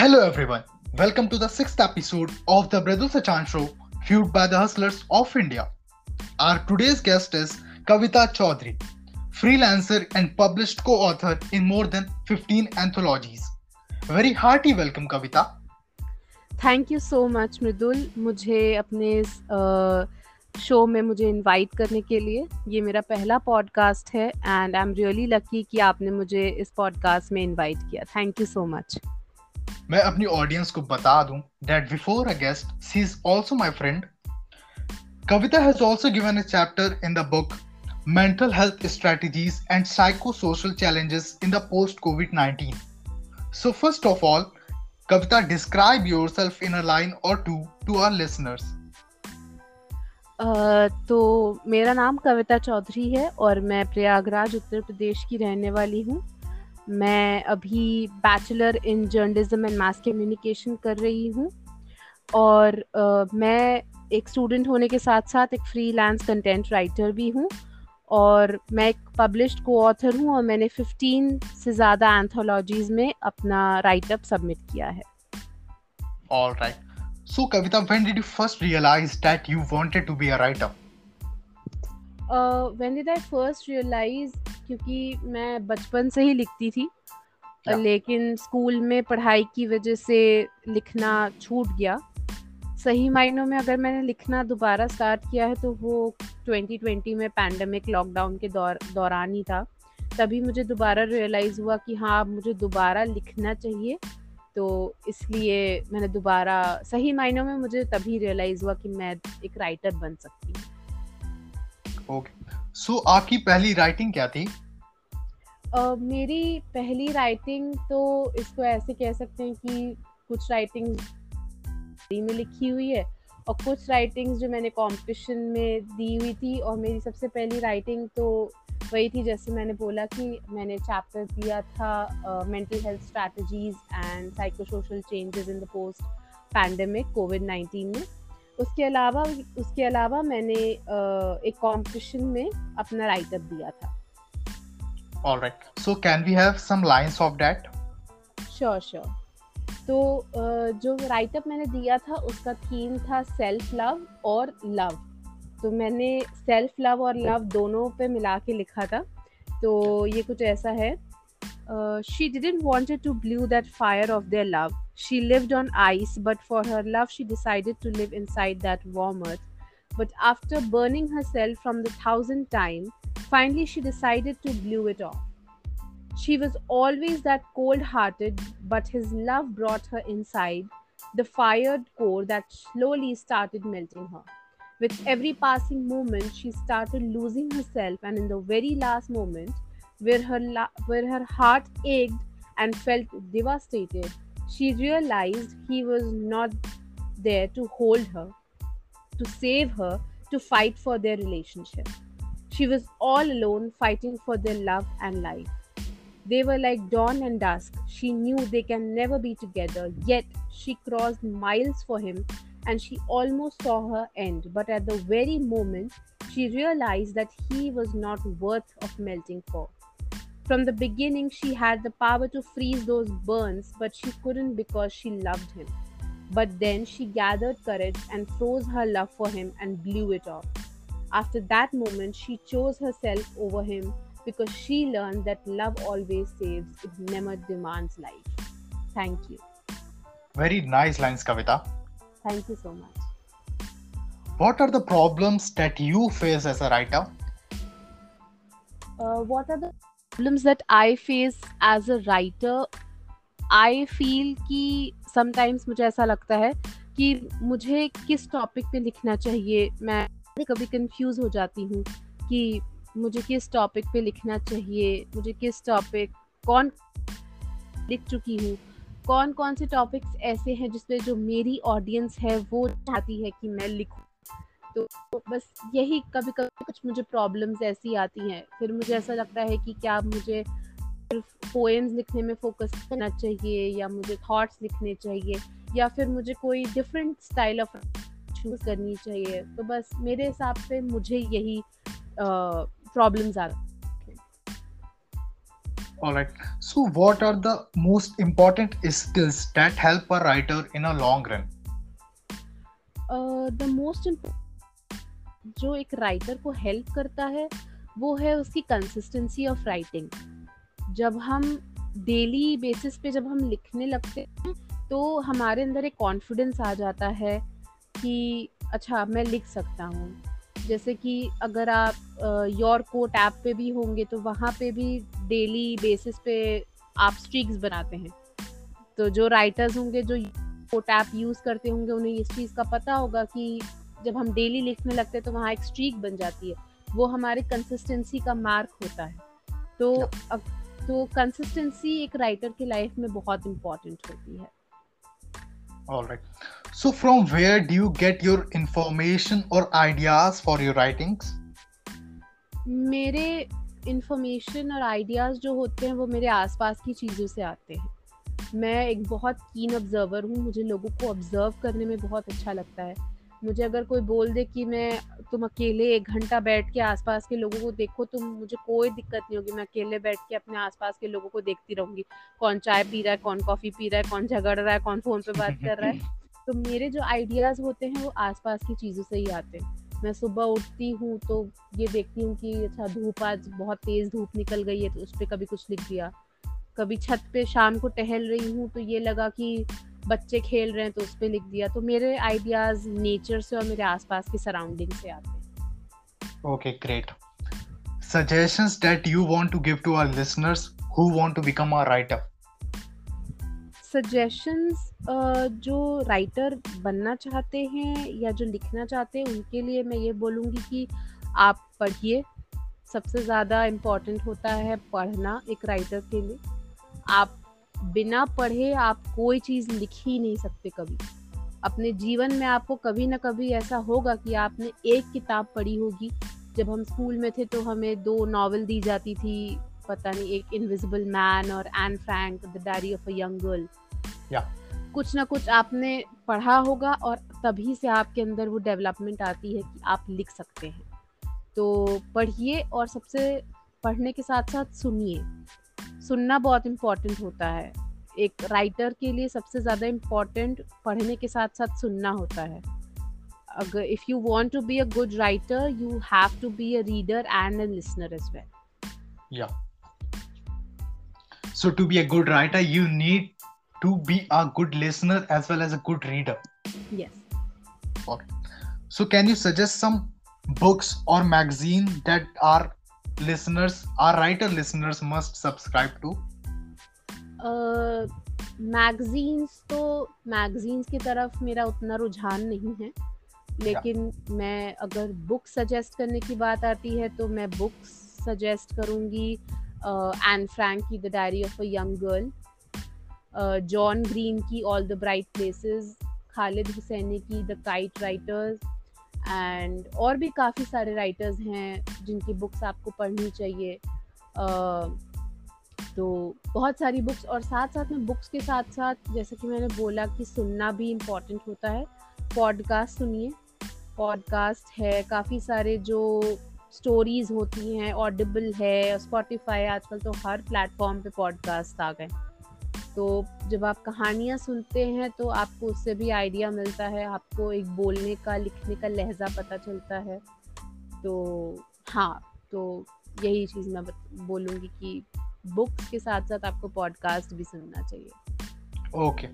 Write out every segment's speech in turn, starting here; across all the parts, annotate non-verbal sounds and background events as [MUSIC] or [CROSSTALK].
Hello everyone. Welcome to the sixth episode of the Bradul Sachan Show, fueled by the hustlers of India. Our today's guest is Kavita Chaudhary, freelancer and published co-author in more than 15 anthologies. Very hearty welcome, Kavita. Thank you so much Mridul मुझे अपने show में मुझे invite करने के लिए ये मेरा पहला पॉडकास्ट है and I am really lucky कि आपने मुझे इस पॉडकास्ट में इनवाइट किया थैंक यू सो मच मैं अपनी ऑडियंस को बता दूँ that before a guest she is also my friend Kavita has also given a chapter in the book mental health strategies and psycho social challenges in the post covid 19 so first of all Kavita describe yourself in a line और to to our listeners तो मेरा नाम कविता चौधरी है और मैं प्रयागराज, उत्तर प्रदेश की रहने वाली हूँ। मैं अभी bachelor in journalism and mass communication कर रही हूँ और uh, मैं एक स्टूडेंट होने के साथ साथ एक फ्रीलांस कंटेंट राइटर भी हूँ और मैं एक पब्लिश्ड को ऑथर हूँ और मैंने 15 से ज़्यादा एंथोलॉजीज में अपना राइटअप सबमिट किया है All right. So, Kavita, when did you first realize that you wanted to be a writer? When did I first realise क्योंकि मैं बचपन से ही लिखती थी. लेकिन स्कूल में पढ़ाई की वजह से लिखना छूट गया सही मायनों में अगर मैंने लिखना दोबारा स्टार्ट किया है तो वो 2020 में पैंडमिक लॉकडाउन के दौर दौरान ही था तभी मुझे दोबारा रियलाइज़ हुआ कि हाँ मुझे दोबारा लिखना चाहिए तो इसलिए मैंने दोबारा सही मायनों में मुझे तभी रियलाइज़ हुआ कि मैं एक राइटर बन सकती हूँ ओके Okay. So, आपकी पहली राइटिंग क्या थी? अ, मेरी पहली राइटिंग तो इसको ऐसे कह सकते हैं कि कुछ राइटिंग में लिखी हुई है और कुछ राइटिंग्स जो मैंने कंपटीशन में दी हुई थी और मेरी सबसे पहली राइटिंग तो वही थी जैसे मैंने बोला कि मैंने चैप्टर दिया था mental health strategies and psychosocial changes in the post pandemic covid 19 में उसके अलावा उसके अलावा मैंने एक कंपटीशन में अपना राइटअप दिया था। Right. So, can we have some lines of that? Sure sure तो जो राइटअप मैंने दिया था उसका थीम था सेल्फ लव और लव तो मैंने सेल्फ लव और लव दोनों पे मिला के लिखा था। तो ये कुछ ऐसा है। She didn't wanted to blew that fire of their love. She lived on ice but for her love she decided to live inside that warm earth but after burning herself from the thousand time finally she decided to blew it off she was always that cold hearted, but his love brought her inside the fired core that slowly started melting her. With every passing moment, she started losing herself, and in the very last moment, where her, la- where her heart ached and felt devastated, she realized he was not there to hold her, to save her, to fight for their relationship. She was all alone fighting for their love and life. They were like dawn and dusk. She knew they can never be together, yet she crossed miles for him and she almost saw her end. But at the very moment, she realized that he was not worth of melting for. From the beginning, she had the power to freeze those burns, but she couldn't because she loved him. But then she gathered courage and froze her love for him and blew it off. After that moment, she chose herself over him because she learned that love always saves, it never demands life. Thank you. Very nice lines, Kavita. Thank you so much. What are the problems that you face as a writer? Uh, what are the problems that I face as a writer? I feel कि sometimes मुझे ऐसा लगता है कि मुझे किस topic पे लिखना चाहिए मैं कभी कंफ्यूज हो जाती हूँ कि मुझे किस टॉपिक पे लिखना चाहिए, मुझे किस टॉपिक कौन लिख चुकी हूँ कौन कौन से टॉपिक्स ऐसे हैं जिसपे जो मेरी ऑडियंस है वो चाहती है कि मैं लिखूं तो बस यही कभी कभी कुछ मुझे प्रॉब्लम्स ऐसी आती हैं फिर मुझे ऐसा लगता है कि क्या मुझे सिर्फ़ पोएम्स लिखने में फोकस करना चाहिए या मुझे थॉट्स लिखने चाहिए या फिर मुझे कोई डिफरेंट स्टाइल ऑफ़ चूज़ करनी चाहिए तो बस मेरे हिसाब से मुझे यही प्रॉब्लम्स आ All right. So, what are the most important skills that help a writer in a long run? The most जो एक राइटर को हेल्प करता है, वो है उसकी कंसिस्टेंसी ऑफ़ राइटिंग जब हम डेली बेसिस पे जब हम लिखने लगते हैं तो हमारे अंदर एक कॉन्फिडेंस आ जाता है कि अच्छा मैं लिख सकता हूँ। जैसे कि अगर आप योर कोट ऐप पे भी होंगे तो वहाँ पे भी डेली बेसिस पे आप स्ट्रीक्स बनाते हैं। तो जो राइटर्स होंगे, जो कोट ऐप यूज़ करते होंगे, उन्हें इस चीज़ का पता होगा कि जब हम डेली लिखने लगते हैं तो वहाँ एक स्ट्रीक बन जाती है। वो हमारे कंसिस्टेंसी का मार्क होता है। तो अब तो कंसिस्टेंसी एक राइटर की लाइफ में बहुत इम्पोर्टेंट होती है। Right. So, from where do you get your information or ideas for your writings? मेरे इंफॉर्मेशन और आइडियाज़ जो होते हैं वो मेरे आसपास की चीज़ों से आते हैं। मैं एक बहुत कीन ऑब्जर्वर हूँ। मुझे लोगों को ऑब्ज़र्व करने में बहुत अच्छा लगता है। मुझे अगर कोई बोल दे कि मैं तुम अकेले एक घंटा बैठ के आसपास के लोगों को देखो तो मुझे कोई दिक्कत नहीं होगी। मैं अकेले बैठ के अपने आसपास के लोगों को देखती रहूँगी। कौन चाय पी रहा है कौन कॉफ़ी पी रहा है कौन झगड़ रहा है कौन फ़ोन पे बात कर रहा है। [LAUGHS] तो मेरे जो आइडियाज़ होते हैं वो आसपास की चीज़ों से ही आते हैं। मैं सुबह उठती हूँ तो ये देखती हूँ कि अच्छा धूप आज बहुत तेज़ धूप निकल गई है तो उस पर कभी कुछ लिख दिया। कभी छत पे शाम को टहल रही हूँ तो ये लगा कि बच्चे खेल रहे हैं तो उस पर लिख दिया तो मेरे आइडियाज़ नेचर से और मेरे आसपास की सराउंडिंग से आते हैं Okay, great. Suggestions that you want to give to our listeners who want to become a writer. Suggestions जो राइटर बनना चाहते हैं या जो लिखना चाहते हैं उनके लिए मैं ये बोलूँगी कि आप पढ़िए सबसे ज़्यादा इंपॉर्टेंट होता है पढ़ना एक राइटर के लिए आप बिना पढ़े आप कोई चीज़ लिख ही नहीं सकते कभी। अपने जीवन में आपको कभी ना कभी ऐसा होगा कि आपने एक किताब पढ़ी होगी। जब हम स्कूल में थे तो हमें दो नावल दी जाती थी पता नहीं एक इनविजिबल मैन और Anne Frank the diary of a young girl कुछ ना कुछ आपने पढ़ा होगा और तभी से आपके अंदर वो डेवलपमेंट आती है कि आप लिख सकते हैं। तो पढ़िए और सबसे पढ़ने के साथ साथ सुनिए। सुनना बहुत इम्पोर्टेंट होता है एक राइटर के लिए सबसे ज़्यादा इम्पोर्टेंट पढ़ने के साथ साथ सुनना होता है अगर if you want to be a good writer you have to be a reader and a listener as well या so to be a good writer you need to be a good listener as well as a good reader yes okay. so can you suggest some books or magazine that our listeners our writer listeners must subscribe to magazines uh, तो magazines की तरफ़ मेरा उतना रुझान नहीं है लेकिन yeah. मैं अगर बुक सजेस्ट करने की बात आती है तो मैं बुक्स सजेस्ट करूँगी एन फ्रैंक की the diary of a young girl John Green की all the bright places Khaled Hosseini की द काइट राइटर्स एंड और भी काफ़ी सारे राइटर्स हैं जिनकी बुक्स आपको पढ़नी चाहिए। तो बहुत सारी बुक्स और साथ साथ में बुक्स के साथ साथ जैसे कि मैंने बोला कि सुनना भी इंपॉर्टेंट होता है। पॉडकास्ट सुनिए। पॉडकास्ट है, काफ़ी सारे जो स्टोरीज होती हैं ऑडिबल है स्पॉटिफाई आजकल तो हर प्लेटफॉर्म पे पॉडकास्ट आ गए। तो जब आप कहानियाँ सुनते हैं तो आपको उससे भी आइडिया मिलता है आपको एक बोलने का लिखने का लहजा पता चलता है। तो हाँ तो यही चीज़ मैं बोलूँगी कि बुक्स के साथ साथ आपको पॉडकास्ट भी सुनना चाहिए। Okay.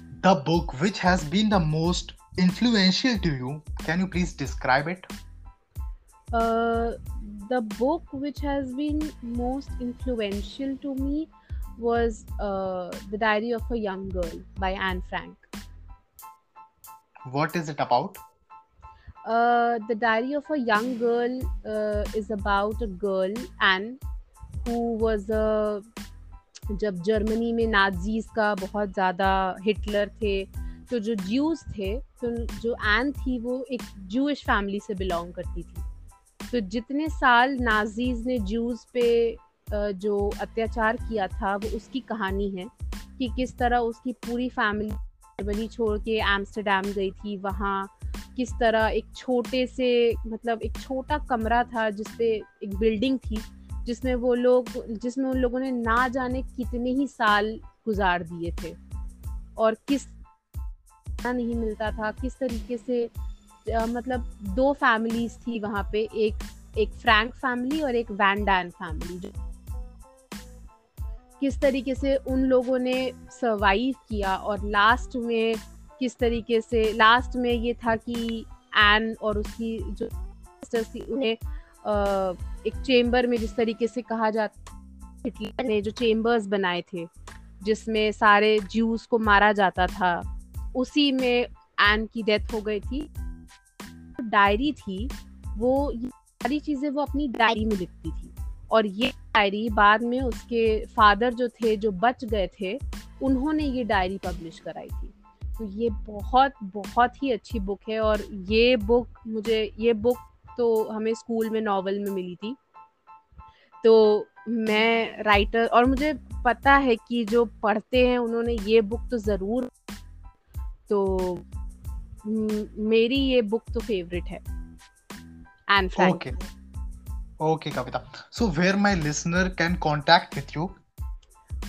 The book which has been the most influential to you can you please describe it uh, the book which has been most influential to me was uh, the diary of a young girl by anne frank what is it about uh, the diary of a young girl uh, is about a girl anne who was a जब Germany में Nazis का बहुत ज़्यादा Hitler थे तो जो Jews थे तो जो एन थी वो एक जूश फैमिली से बिलोंग करती थी तो जितने साल नाजीज ने जूस पे जो अत्याचार किया था, वो उसकी कहानी है कि किस तरह उसकी पूरी फैमिली जर्मनी छोड़ के एम्स्टरडेम गई थी। वहाँ किस तरह एक छोटे से मतलब एक छोटा कमरा था जिसपे एक बिल्डिंग थी, जिसमें वो लोग, जिसमें उन लोगों ने ना जाने कितने ही साल गुजार दिए थे और किस नहीं मिलता था, किस तरीके से मतलब दो फैमिलीज़ थी वहाँ पे, एक एक फ्रैंक फैमिली और एक वैन डैन फैमिली। जो किस तरीके से उन लोगों ने सर्वाइव किया और लास्ट में किस तरीके से लास्ट में ये था कि एन और उसकी जो थी, उन्हें एक चेम्बर में जिस तरीके से कहा जाता हिटलर ने जो चेम्बर्स बनाए थे, जिसमें सारे ज्यूस को मारा जाता था, उसी में एन की डेथ हो गई थी। डायरी थी, वो सारी चीज़ें वो अपनी डायरी में लिखती थी। और ये डायरी बाद में उसके फादर जो थे जो बच गए थे उन्होंने ये डायरी पब्लिश कराई थी। तो ये बहुत बहुत ही अच्छी बुक है और ये बुक मुझे ये बुक तो हमें स्कूल में नॉवल में मिली थी। तो मैं राइटर और मुझे पता है कि जो पढ़ते हैं उन्होंने ये बुक तो ज़रूर तो मेरी ये बुक तो फेवरेट है। And Frank okay okay Kavita so where my listener can contact with you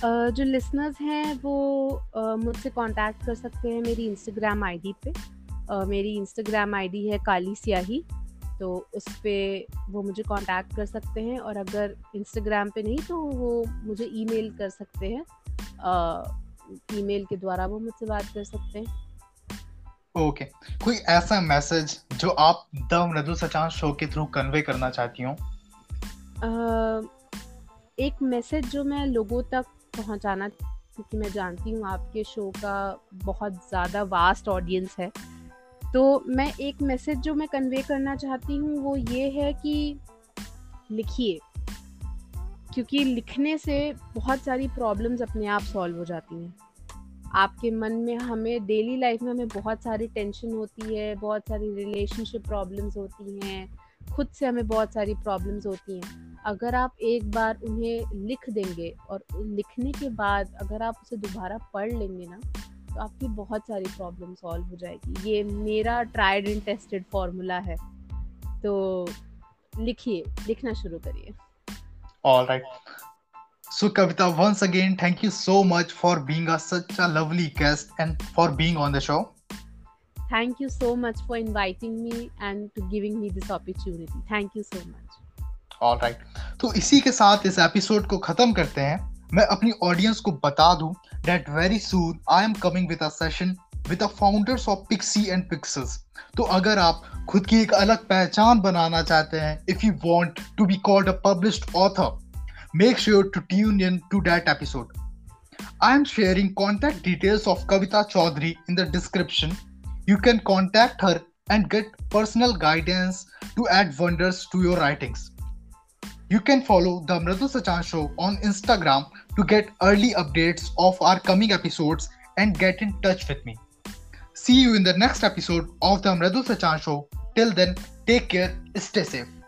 जो लिसनर्स हैं वो uh, मुझसे कांटेक्ट कर सकते हैं मेरी इंस्टाग्राम आईडी पे। Uh, मेरी इंस्टाग्राम आईडी है काली सियाही। तो उस पर वो मुझे कांटेक्ट कर सकते हैं और अगर इंस्टाग्राम पे नहीं तो वो मुझे ईमेल कर सकते हैं। ईमेल के द्वारा वो मुझसे बात कर सकते हैं। Okay okay. कोई ऐसा मैसेज जो आप द मृदु सचान शो के थ्रू कन्वे करना चाहती हो? एक मैसेज जो मैं लोगों तक पहुंचाना क्योंकि मैं जानती हूँ आपके शो का बहुत ज़्यादा वास्ट ऑडियंस है तो मैं एक मैसेज जो मैं कन्वे करना चाहती हूँ वो ये है कि लिखिए, क्योंकि लिखने से बहुत सारी प्रॉब्लम्स अपने आप सॉल्व हो जाती हैं। आपके मन में हमें डेली लाइफ में हमें बहुत सारी टेंशन होती है, बहुत सारी रिलेशनशिप प्रॉब्लम्स होती हैं खुद से हमें बहुत सारी प्रॉब्लम्स होती हैं। अगर आप एक बार उन्हें लिख देंगे और लिखने के बाद अगर आप उसे दोबारा पढ़ लेंगे ना तो आपकी बहुत सारी प्रॉब्लम सॉल्व हो जाएगी। ये मेरा ट्राइड एंड टेस्टेड फॉर्मूला है। तो लिखिए, लिखना शुरू करिए। All right so Kavita once again thank you so much for being a such a lovely guest and for being on the show thank you so much for inviting me and to giving me this opportunity thank you so much all right तो इसी के साथ इस episode को खत्म करते हैं। मैं अपनी ऑडियंस को बता दूँ that very soon I am coming with a session with the founders of Pixie and Pixels तो अगर आप खुद की एक अलग पहचान बनाना चाहते हैं if you want to be called a published author make sure to tune in to that episode I am sharing contact details of Kavita Chaudhary in the description. You can contact her and get personal guidance to add wonders to your writings. You can follow the Mradu Sachan Show on Instagram to get early updates of our coming episodes and get in touch with me. See you in the next episode of the Mradu Sachan Show. Till then, take care, stay safe.